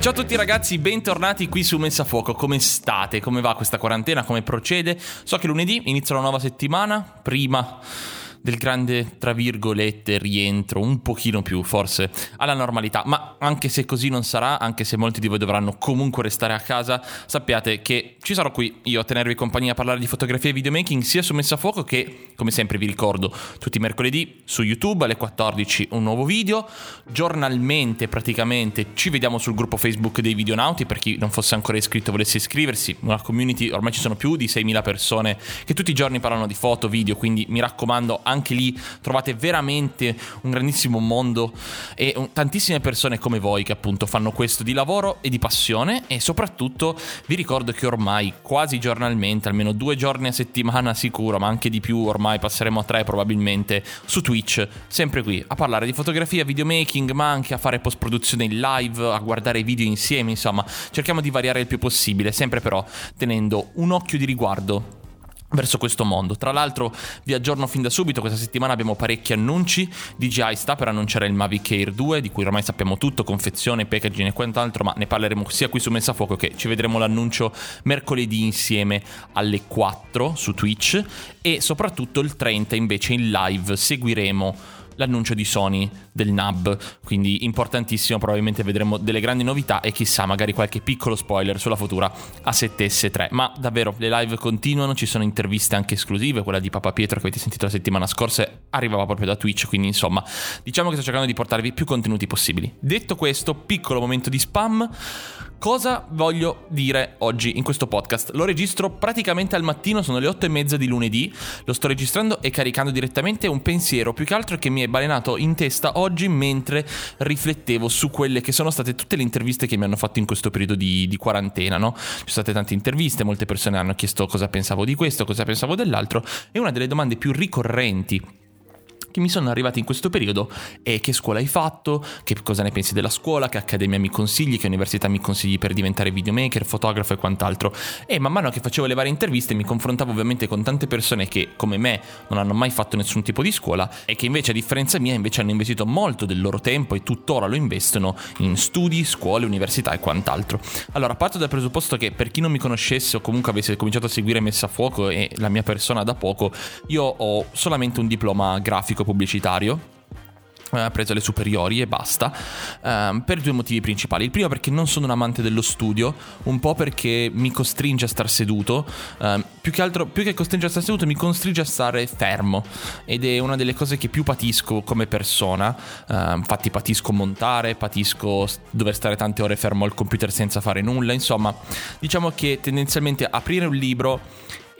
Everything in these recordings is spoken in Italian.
Ciao a tutti ragazzi, bentornati qui su Messa Fuoco. Come state? Come va questa quarantena? Come procede? So che lunedì inizia una nuova settimana, prima del grande, tra virgolette, rientro, un pochino più forse alla normalità. Ma anche se così non sarà, anche se molti di voi dovranno comunque restare a casa, sappiate che ci sarò qui io a tenervi compagnia a parlare di fotografia e videomaking sia su Messa a Fuoco che, come sempre vi ricordo, tutti i mercoledì su YouTube alle 14 un nuovo video. Giornalmente praticamente ci vediamo sul gruppo Facebook dei videonauti per chi non fosse ancora iscritto volesse iscriversi. Una community, ormai ci sono più di 6.000 persone che tutti i giorni parlano di foto, video, quindi mi raccomando anche lì trovate veramente un grandissimo mondo e un, tantissime persone come voi che appunto fanno questo di lavoro e di passione e soprattutto vi ricordo che ormai quasi giornalmente, almeno due giorni a settimana sicuro, ma anche di più, ormai passeremo a tre probabilmente su Twitch, sempre qui a parlare di fotografia, videomaking, ma anche a fare post produzione in live, a guardare i video insieme, insomma, cerchiamo di variare il più possibile, sempre però tenendo un occhio di riguardo verso questo mondo. Tra l'altro vi aggiorno fin da subito, questa settimana abbiamo parecchi annunci, DJI sta per annunciare il Mavic Air 2 di cui ormai sappiamo tutto, confezione, packaging e quant'altro, ma ne parleremo sia qui su Messa Fuoco che ci vedremo l'annuncio mercoledì insieme alle 4 su Twitch e soprattutto il 30 invece in live seguiremo l'annuncio di Sony del NAB, quindi importantissimo, probabilmente vedremo delle grandi novità e chissà magari qualche piccolo spoiler sulla futura A7S3. Ma davvero le live continuano, ci sono interviste anche esclusive, quella di Papa Pietro che avete sentito la settimana scorsa arrivava proprio da Twitch, quindi insomma diciamo che sto cercando di portarvi più contenuti possibili. Detto questo, piccolo momento di spam. Cosa voglio dire oggi in questo podcast? Lo registro praticamente al mattino, sono le 8 e mezza di lunedì, lo sto registrando e caricando direttamente un pensiero, più che altro che mi è balenato in testa oggi mentre riflettevo su quelle che sono state tutte le interviste che mi hanno fatto in questo periodo di, di quarantena, no? Ci sono state tante interviste, molte persone hanno chiesto cosa pensavo di questo, cosa pensavo dell'altro e una delle domande più ricorrenti che mi sono arrivati in questo periodo è che scuola hai fatto, che cosa ne pensi della scuola, che accademia mi consigli, che università mi consigli per diventare videomaker, fotografo e quant'altro. E man mano che facevo le varie interviste mi confrontavo ovviamente con tante persone che come me non hanno mai fatto nessun tipo di scuola e che invece a differenza mia invece hanno investito molto del loro tempo e tuttora lo investono in studi, scuole, università e quant'altro. Allora parto dal presupposto che per chi non mi conoscesse o comunque avesse cominciato a seguire Messa a Fuoco e la mia persona da poco, io ho solamente un diploma grafico pubblicitario eh, preso alle superiori e basta, ehm, per due motivi principali. Il primo perché non sono un amante dello studio, un po' perché mi costringe a star seduto, ehm, più che altro, più che costringe a star seduto, mi costringe a stare fermo ed è una delle cose che più patisco come persona, ehm, infatti patisco montare, patisco dover stare tante ore fermo al computer senza fare nulla, insomma, diciamo che tendenzialmente aprire un libro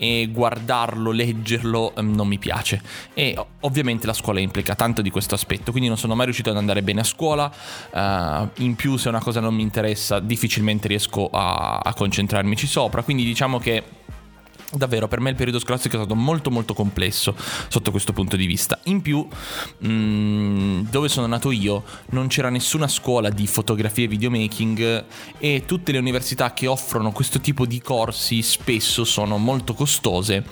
e guardarlo, leggerlo ehm, non mi piace. E ovviamente la scuola implica tanto di questo aspetto, quindi non sono mai riuscito ad andare bene a scuola. Uh, in più, se una cosa non mi interessa, difficilmente riesco a, a concentrarmici sopra. Quindi diciamo che Davvero, per me il periodo scolastico è stato molto molto complesso sotto questo punto di vista. In più, mh, mm, dove sono nato io non c'era nessuna scuola di fotografia e videomaking e tutte le università che offrono questo tipo di corsi spesso sono molto costose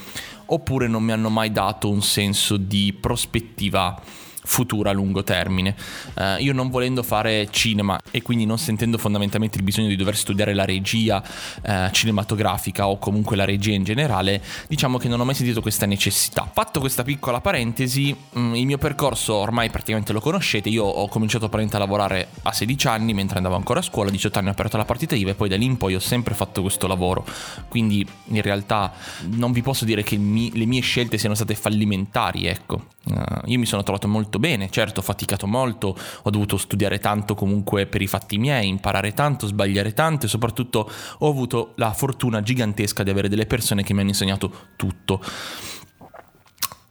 oppure non mi hanno mai dato un senso di prospettiva futura a lungo termine. Uh, io non volendo fare cinema e quindi non sentendo fondamentalmente il bisogno di dover studiare la regia uh, cinematografica o comunque la regia in generale, diciamo che non ho mai sentito questa necessità. Fatto questa piccola parentesi, mh, mm, il mio percorso ormai praticamente lo conoscete, io ho cominciato a lavorare a 16 anni mentre andavo ancora a scuola, a 18 anni ho aperto la partita IVA e poi da lì in poi ho sempre fatto questo lavoro, quindi in realtà non vi posso dire che mi, le mie scelte siano state fallimentari, ecco. Uh, io mi sono trovato molto bene, certo ho faticato molto, ho dovuto studiare tanto comunque per i fatti miei, imparare tanto, sbagliare tanto e soprattutto ho avuto la fortuna gigantesca di avere delle persone che mi hanno insegnato tutto.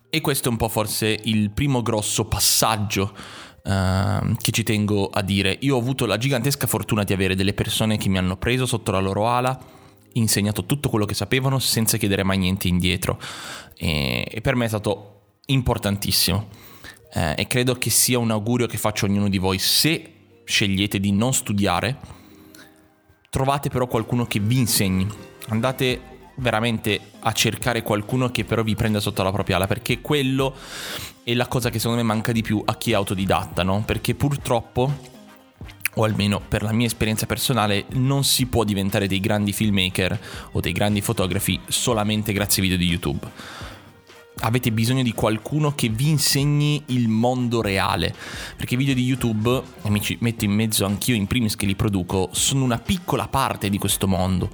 E questo è un po' forse il primo grosso passaggio uh, che ci tengo a dire. Io ho avuto la gigantesca fortuna di avere delle persone che mi hanno preso sotto la loro ala, insegnato tutto quello che sapevano senza chiedere mai niente indietro. E, e per me è stato importantissimo eh, e credo che sia un augurio che faccio a ognuno di voi. Se scegliete di non studiare, trovate però qualcuno che vi insegni. Andate veramente a cercare qualcuno che però vi prenda sotto la propria ala, perché quello è la cosa che secondo me manca di più a chi è autodidatta, no? Perché purtroppo o almeno per la mia esperienza personale, non si può diventare dei grandi filmmaker o dei grandi fotografi solamente grazie ai video di YouTube. Avete bisogno di qualcuno che vi insegni il mondo reale, perché i video di YouTube, e mi ci metto in mezzo anch'io in primis che li produco, sono una piccola parte di questo mondo.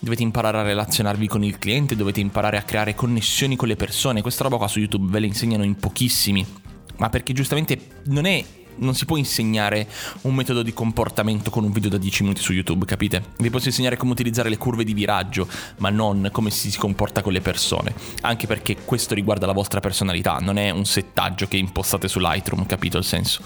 Dovete imparare a relazionarvi con il cliente, dovete imparare a creare connessioni con le persone, questa roba qua su YouTube ve la insegnano in pochissimi, ma perché giustamente non è non si può insegnare un metodo di comportamento con un video da 10 minuti su YouTube, capite? Vi posso insegnare come utilizzare le curve di viraggio, ma non come si comporta con le persone. Anche perché questo riguarda la vostra personalità, non è un settaggio che impostate su Lightroom, capito il senso?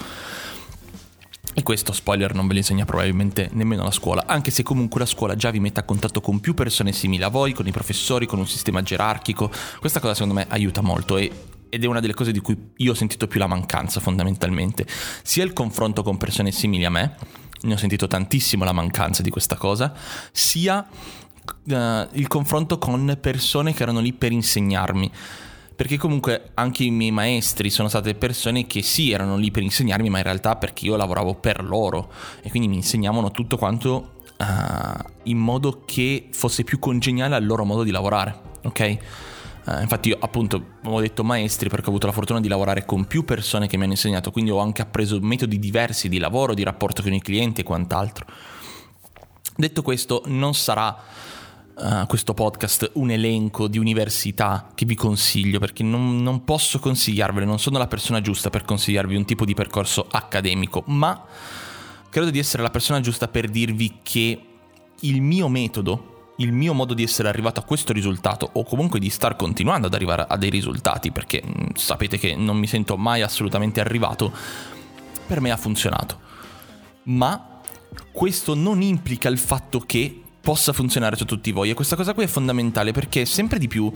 E questo, spoiler, non ve lo insegna probabilmente nemmeno la scuola, anche se comunque la scuola già vi mette a contatto con più persone simili a voi, con i professori, con un sistema gerarchico. Questa cosa secondo me aiuta molto e ed è una delle cose di cui io ho sentito più la mancanza fondamentalmente, sia il confronto con persone simili a me, ne ho sentito tantissimo la mancanza di questa cosa, sia uh, il confronto con persone che erano lì per insegnarmi. Perché comunque anche i miei maestri sono state persone che sì erano lì per insegnarmi, ma in realtà perché io lavoravo per loro e quindi mi insegnavano tutto quanto uh, in modo che fosse più congeniale al loro modo di lavorare, ok? Uh, infatti io appunto ho detto maestri perché ho avuto la fortuna di lavorare con più persone che mi hanno insegnato, quindi ho anche appreso metodi diversi di lavoro, di rapporto con i clienti e quant'altro. Detto questo, non sarà uh, questo podcast un elenco di università che vi consiglio perché non, non posso consigliarvele, non sono la persona giusta per consigliarvi un tipo di percorso accademico, ma credo di essere la persona giusta per dirvi che il mio metodo il mio modo di essere arrivato a questo risultato o comunque di star continuando ad arrivare a dei risultati perché mm, sapete che non mi sento mai assolutamente arrivato, per me ha funzionato. Ma questo non implica il fatto che possa funzionare su tutti voi e questa cosa qui è fondamentale perché sempre di più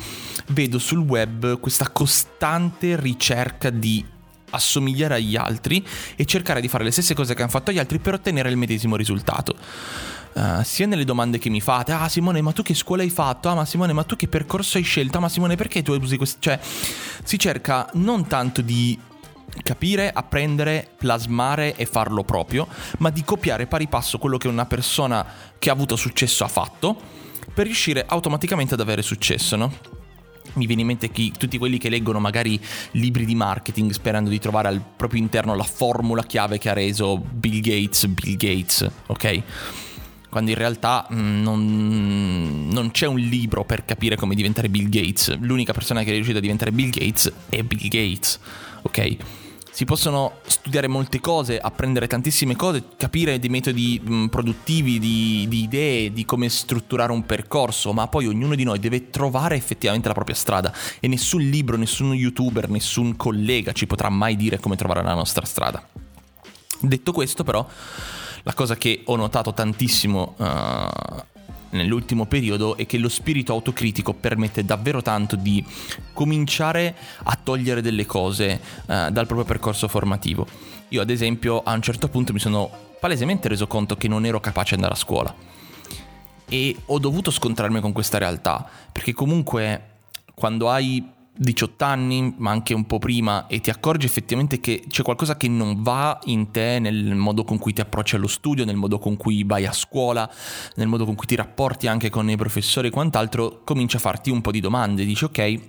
vedo sul web questa costante ricerca di assomigliare agli altri e cercare di fare le stesse cose che hanno fatto gli altri per ottenere il medesimo risultato. Uh, sia nelle domande che mi fate, ah Simone, ma tu che scuola hai fatto? Ah, ma Simone, ma tu che percorso hai scelto? Ah, ma Simone, perché tu usi questo? Cioè, si cerca non tanto di capire, apprendere, plasmare e farlo proprio, ma di copiare pari passo quello che una persona che ha avuto successo ha fatto per riuscire automaticamente ad avere successo, no? Mi viene in mente chi, tutti quelli che leggono magari libri di marketing sperando di trovare al proprio interno la formula chiave che ha reso Bill Gates Bill Gates, ok? Quando in realtà mm, non, non, c'è un libro per capire come diventare Bill Gates. L'unica persona che è riuscita a diventare Bill Gates è Bill Gates, ok? Si possono studiare molte cose, apprendere tantissime cose, capire dei metodi mm, produttivi, di, di, idee, di come strutturare un percorso, ma poi ognuno di noi deve trovare effettivamente la propria strada e nessun libro, nessun youtuber, nessun collega ci potrà mai dire come trovare la nostra strada. Detto questo però, la cosa che ho notato tantissimo uh, nell'ultimo periodo è che lo spirito autocritico permette davvero tanto di cominciare a togliere delle cose uh, dal proprio percorso formativo. Io ad esempio a un certo punto mi sono palesemente reso conto che non ero capace di andare a scuola e ho dovuto scontrarmi con questa realtà perché comunque quando hai 18 anni, ma anche un po' prima, e ti accorgi effettivamente che c'è qualcosa che non va in te nel modo con cui ti approcci allo studio, nel modo con cui vai a scuola, nel modo con cui ti rapporti anche con i professori e quant'altro, cominci a farti un po' di domande. Dici, ok, eh,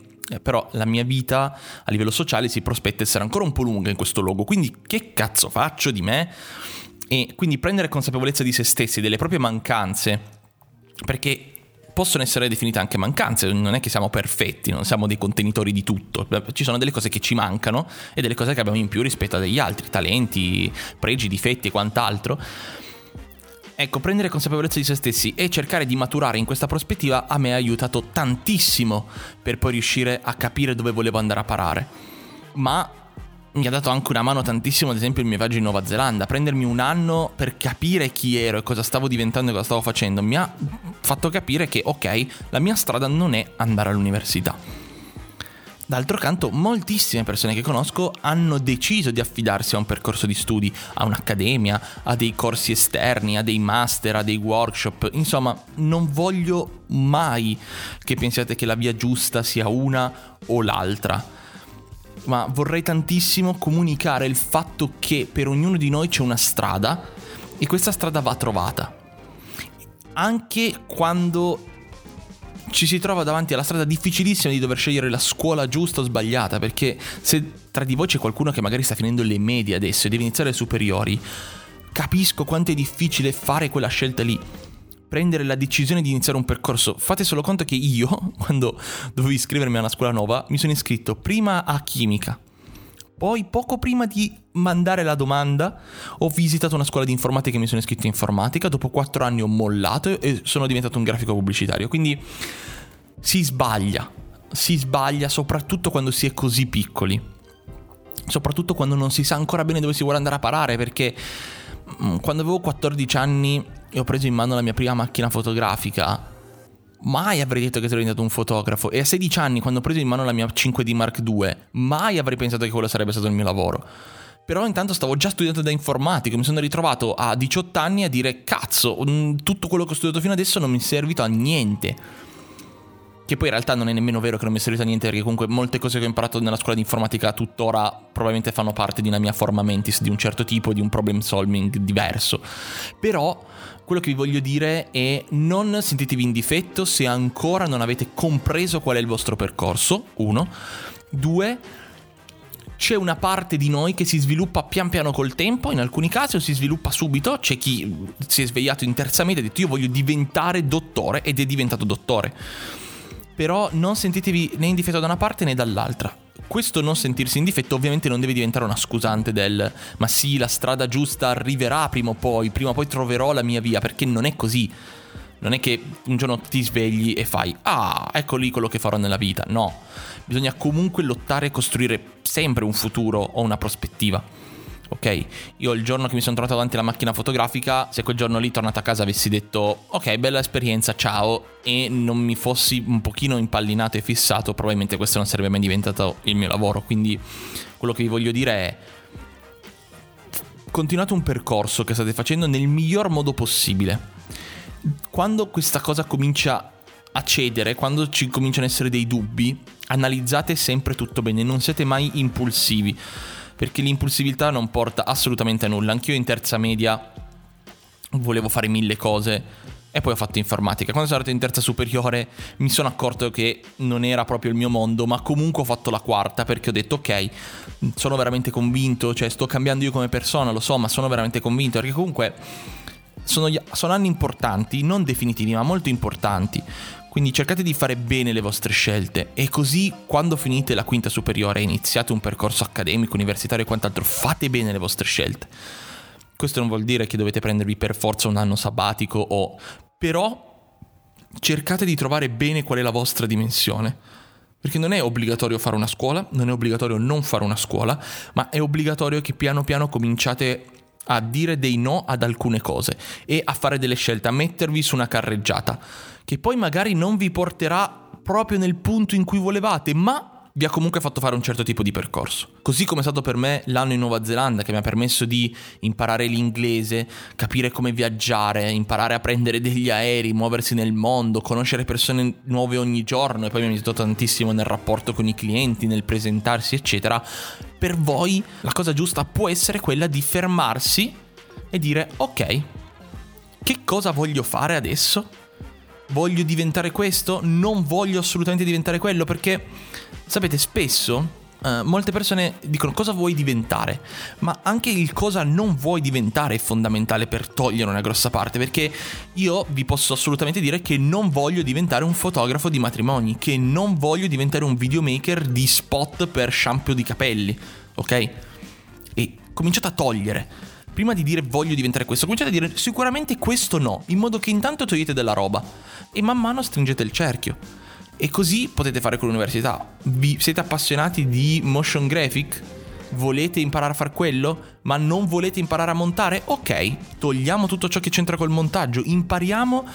però la mia vita a livello sociale si prospetta essere ancora un po' lunga in questo luogo, quindi che cazzo faccio di me? E quindi prendere consapevolezza di se stessi, delle proprie mancanze, perché possono essere definite anche mancanze, non è che siamo perfetti, non siamo dei contenitori di tutto, ci sono delle cose che ci mancano e delle cose che abbiamo in più rispetto a degli altri, talenti, pregi, difetti e quant'altro. Ecco, prendere consapevolezza di se stessi e cercare di maturare in questa prospettiva a me ha aiutato tantissimo per poi riuscire a capire dove volevo andare a parare. Ma mi ha dato anche una mano tantissimo, ad esempio, il mio viaggio in Nuova Zelanda. Prendermi un anno per capire chi ero e cosa stavo diventando e cosa stavo facendo mi ha fatto capire che, ok, la mia strada non è andare all'università. D'altro canto, moltissime persone che conosco hanno deciso di affidarsi a un percorso di studi, a un'accademia, a dei corsi esterni, a dei master, a dei workshop. Insomma, non voglio mai che pensiate che la via giusta sia una o l'altra ma vorrei tantissimo comunicare il fatto che per ognuno di noi c'è una strada E questa strada va trovata. Anche quando ci si trova davanti alla strada difficilissima di dover scegliere la scuola giusta o sbagliata, perché se tra di voi c'è qualcuno che magari sta finendo le medie adesso e deve iniziare le superiori, capisco quanto è difficile fare quella scelta lì. Prendere la decisione di iniziare un percorso. Fate solo conto che io, quando dovevo iscrivermi a una scuola nuova, mi sono iscritto prima a chimica, poi, poco prima di mandare la domanda, ho visitato una scuola di informatica e mi sono iscritto in informatica. Dopo quattro anni ho mollato e sono diventato un grafico pubblicitario. Quindi si sbaglia. Si sbaglia soprattutto quando si è così piccoli. Soprattutto quando non si sa ancora bene dove si vuole andare a parare. Perché mm, quando avevo 14 anni e ho preso in mano la mia prima macchina fotografica, mai avrei detto che sarei diventato un fotografo. E a 16 anni, quando ho preso in mano la mia 5D Mark II, mai avrei pensato che quello sarebbe stato il mio lavoro. Però intanto stavo già studiando da informatico, mi sono ritrovato a 18 anni a dire cazzo, mm, tutto quello che ho studiato fino adesso non mi è servito a niente. Che poi in realtà non è nemmeno vero che non mi è servito a niente, perché comunque molte cose che ho imparato nella scuola di informatica tuttora probabilmente fanno parte di una mia forma mentis di un certo tipo, di un problem solving diverso. Però quello che vi voglio dire è non sentitevi in difetto se ancora non avete compreso qual è il vostro percorso, uno. Due, c'è una parte di noi che si sviluppa pian piano col tempo, in alcuni casi o si sviluppa subito, c'è chi si è svegliato in terza media e ha detto io voglio diventare dottore ed è diventato dottore però non sentitevi né in difetto da una parte né dall'altra. Questo non sentirsi in difetto ovviamente non deve diventare una scusante del ma sì, la strada giusta arriverà prima o poi, prima o poi troverò la mia via, perché non è così. Non è che un giorno ti svegli e fai, ah, ecco lì quello che farò nella vita. No, bisogna comunque lottare e costruire sempre un futuro o una prospettiva ok? Io il giorno che mi sono trovato davanti alla macchina fotografica, se quel giorno lì tornato a casa avessi detto ok, bella esperienza, ciao, e non mi fossi un pochino impallinato e fissato, probabilmente questo non sarebbe mai diventato il mio lavoro. Quindi quello che vi voglio dire è continuate un percorso che state facendo nel miglior modo possibile. Quando questa cosa comincia a cedere, quando ci cominciano ad essere dei dubbi, analizzate sempre tutto bene, non siete mai impulsivi perché l'impulsività non porta assolutamente a nulla. Anch'io in terza media volevo fare mille cose e poi ho fatto informatica. Quando sono arrivato in terza superiore mi sono accorto che non era proprio il mio mondo, ma comunque ho fatto la quarta perché ho detto ok, sono veramente convinto, cioè sto cambiando io come persona, lo so, ma sono veramente convinto perché comunque sono, sono anni importanti, non definitivi, ma molto importanti. Quindi cercate di fare bene le vostre scelte e così quando finite la quinta superiore e iniziate un percorso accademico, universitario e quant'altro, fate bene le vostre scelte. Questo non vuol dire che dovete prendervi per forza un anno sabbatico o... però cercate di trovare bene qual è la vostra dimensione. Perché non è obbligatorio fare una scuola, non è obbligatorio non fare una scuola, ma è obbligatorio che piano piano cominciate a dire dei no ad alcune cose e a fare delle scelte, a mettervi su una carreggiata che poi magari non vi porterà proprio nel punto in cui volevate, ma vi ha comunque fatto fare un certo tipo di percorso. Così come è stato per me l'anno in Nuova Zelanda che mi ha permesso di imparare l'inglese, capire come viaggiare, imparare a prendere degli aerei, muoversi nel mondo, conoscere persone nuove ogni giorno e poi mi ha aiutato tantissimo nel rapporto con i clienti, nel presentarsi, eccetera. Per voi la cosa giusta può essere quella di fermarsi e dire ok, che cosa voglio fare adesso? Voglio diventare questo, non voglio assolutamente diventare quello, perché sapete, spesso Uh, molte persone dicono cosa vuoi diventare, ma anche il cosa non vuoi diventare è fondamentale per togliere una grossa parte, perché io vi posso assolutamente dire che non voglio diventare un fotografo di matrimoni, che non voglio diventare un videomaker di spot per shampoo di capelli, ok? E cominciate a togliere prima di dire voglio diventare questo, cominciate a dire sicuramente questo no, in modo che intanto togliete della roba e man mano stringete il cerchio. E così potete fare con l'università. Vi siete appassionati di motion graphic? Volete imparare a fare quello? Ma non volete imparare a montare? Ok, togliamo tutto ciò che c'entra col montaggio, impariamo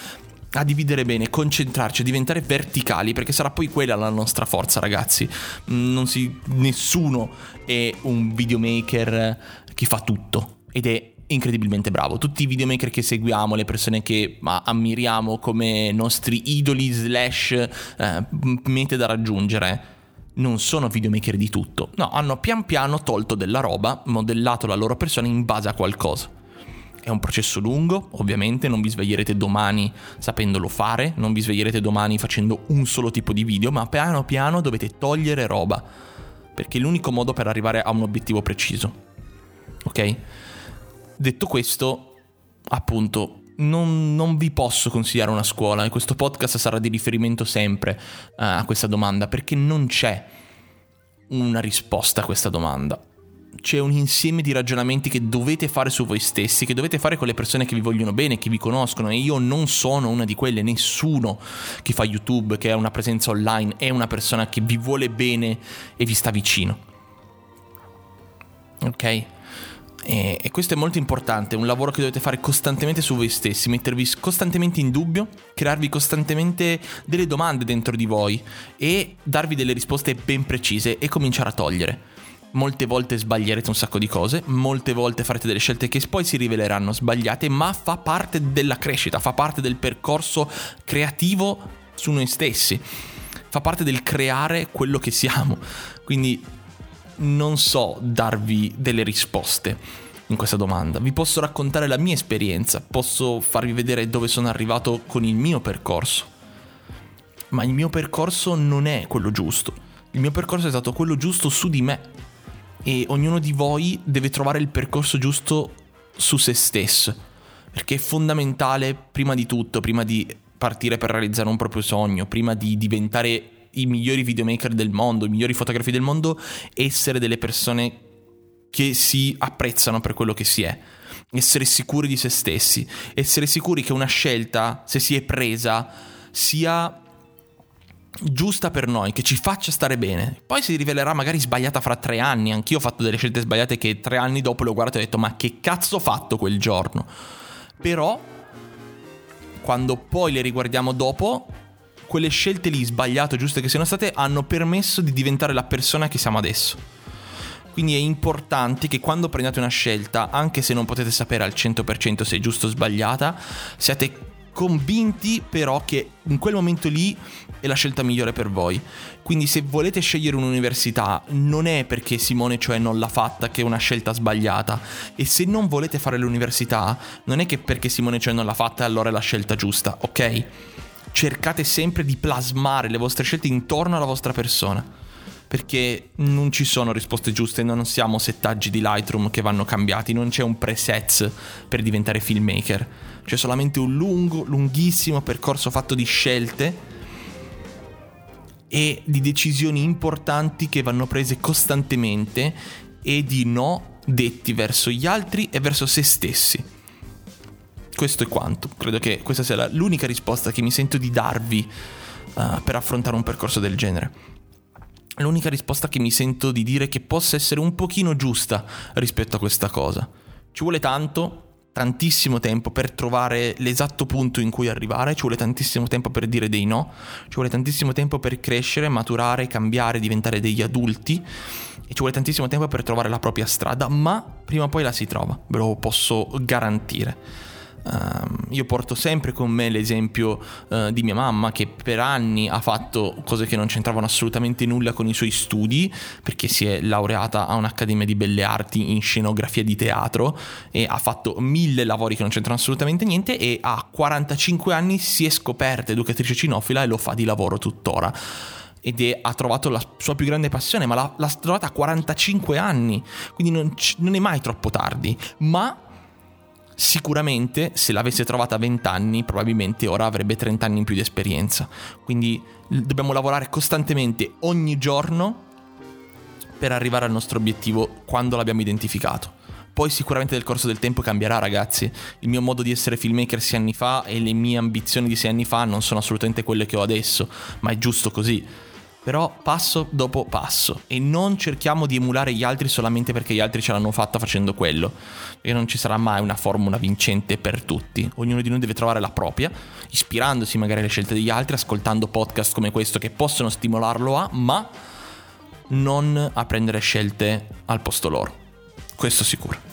a dividere bene, concentrarci, a diventare verticali, perché sarà poi quella la nostra forza, ragazzi. Non si, nessuno è un videomaker che fa tutto ed è incredibilmente bravo. Tutti i videomaker che seguiamo, le persone che ammiriamo come nostri idoli slash eh, mete da raggiungere, non sono videomaker di tutto. No, hanno pian piano tolto della roba, modellato la loro persona in base a qualcosa. È un processo lungo, ovviamente, non vi sveglierete domani sapendolo fare, non vi sveglierete domani facendo un solo tipo di video, ma piano piano dovete togliere roba, perché è l'unico modo per arrivare a un obiettivo preciso. Ok? Detto questo, appunto, non, non, vi posso consigliare una scuola e questo podcast sarà di riferimento sempre uh, a questa domanda perché non c'è una risposta a questa domanda c'è un insieme di ragionamenti che dovete fare su voi stessi, che dovete fare con le persone che vi vogliono bene, che vi conoscono e io non sono una di quelle, nessuno che fa YouTube, che ha una presenza online, è una persona che vi vuole bene e vi sta vicino. Ok? E, e questo è molto importante, è un lavoro che dovete fare costantemente su voi stessi, mettervi costantemente in dubbio, crearvi costantemente delle domande dentro di voi e darvi delle risposte ben precise e cominciare a togliere molte volte sbaglierete un sacco di cose, molte volte farete delle scelte che poi si riveleranno sbagliate, ma fa parte della crescita, fa parte del percorso creativo su noi stessi, fa parte del creare quello che siamo. Quindi non so darvi delle risposte in questa domanda, vi posso raccontare la mia esperienza, posso farvi vedere dove sono arrivato con il mio percorso, ma il mio percorso non è quello giusto. Il mio percorso è stato quello giusto su di me, e ognuno di voi deve trovare il percorso giusto su se stesso. Perché è fondamentale, prima di tutto, prima di partire per realizzare un proprio sogno, prima di diventare i migliori videomaker del mondo, i migliori fotografi del mondo, essere delle persone che si apprezzano per quello che si è. Essere sicuri di se stessi, essere sicuri che una scelta, se si è presa, sia giusta per noi, che ci faccia stare bene. Poi si rivelerà magari sbagliata fra tre anni. Anch'io ho fatto delle scelte sbagliate che tre anni dopo le ho guardate e ho detto ma che cazzo ho fatto quel giorno? Però, quando poi le riguardiamo dopo, quelle scelte lì sbagliate o giuste che siano state hanno permesso di diventare la persona che siamo adesso. Quindi è importante che quando prendiate una scelta, anche se non potete sapere al 100% se è giusta o sbagliata, siate convinti però che in quel momento lì è la scelta migliore per voi. Quindi se volete scegliere un'università non è perché Simone cioè non l'ha fatta che è una scelta sbagliata e se non volete fare l'università non è che perché Simone cioè non l'ha fatta allora è la scelta giusta, ok? Cercate sempre di plasmare le vostre scelte intorno alla vostra persona perché non ci sono risposte giuste, non siamo settaggi di Lightroom che vanno cambiati, non c'è un preset per diventare filmmaker, c'è solamente un lungo, lunghissimo percorso fatto di scelte e di decisioni importanti che vanno prese costantemente e di no detti verso gli altri e verso se stessi. Questo è quanto, credo che questa sia l'unica risposta che mi sento di darvi uh, per affrontare un percorso del genere l'unica risposta che mi sento di dire che possa essere un pochino giusta rispetto a questa cosa. Ci vuole tanto, tantissimo tempo per trovare l'esatto punto in cui arrivare, ci vuole tantissimo tempo per dire dei no, ci vuole tantissimo tempo per crescere, maturare, cambiare, diventare degli adulti e ci vuole tantissimo tempo per trovare la propria strada, ma prima o poi la si trova, ve lo posso garantire. Uh, io porto sempre con me l'esempio uh, di mia mamma che per anni ha fatto cose che non c'entravano assolutamente nulla con i suoi studi perché si è laureata a un'accademia di belle arti in scenografia di teatro e ha fatto mille lavori che non c'entrano assolutamente niente e a 45 anni si è scoperta educatrice cinofila e lo fa di lavoro tuttora. Ed è, ha trovato la sua più grande passione, ma l'ha, l'ha trovata a 45 anni, quindi non, non, è mai troppo tardi, ma Sicuramente se l'avesse trovata a 20 anni, probabilmente ora avrebbe 30 anni in più di esperienza. Quindi dobbiamo lavorare costantemente ogni giorno per arrivare al nostro obiettivo quando l'abbiamo identificato. Poi sicuramente nel corso del tempo cambierà ragazzi. Il mio modo di essere filmmaker sei anni fa e le mie ambizioni di sei anni fa non sono assolutamente quelle che ho adesso, ma è giusto così però passo dopo passo. E non cerchiamo di emulare gli altri solamente perché gli altri ce l'hanno fatta facendo quello, perché non ci sarà mai una formula vincente per tutti, ognuno di noi deve trovare la propria, ispirandosi magari alle scelte degli altri, ascoltando podcast come questo che possono stimolarlo a, ma non a prendere scelte al posto loro, questo sicuro.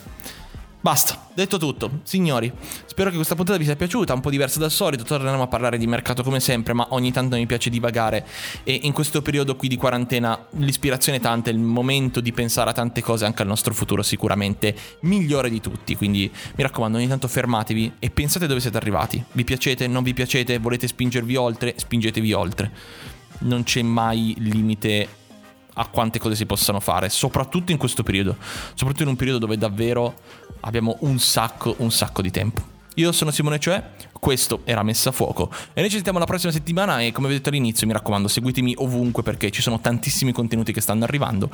Basta, detto tutto, signori, spero che questa puntata vi sia piaciuta, un po' diversa dal solito, torneremo a parlare di mercato come sempre, ma ogni tanto mi piace divagare. E in questo periodo qui di quarantena l'ispirazione è tanta, è il momento di pensare a tante cose anche al nostro futuro sicuramente migliore di tutti, quindi mi raccomando ogni tanto fermatevi e pensate dove siete arrivati, vi piacete, non vi piacete, volete spingervi oltre, spingetevi oltre, non c'è mai limite a quante cose si possano fare, soprattutto in questo periodo, soprattutto in un periodo dove davvero abbiamo un sacco, un sacco di tempo. Io sono Simone Cioè, questo era Messa a Fuoco e noi ci sentiamo la prossima settimana e come vedete all'inizio mi raccomando seguitemi ovunque perché ci sono tantissimi contenuti che stanno arrivando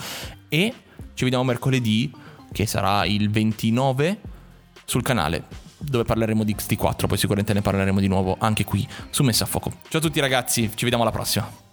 e ci vediamo mercoledì che sarà il 29 sul canale dove parleremo di XT4 poi sicuramente ne parleremo di nuovo anche qui su Messa a Fuoco. Ciao a tutti ragazzi, ci vediamo alla prossima.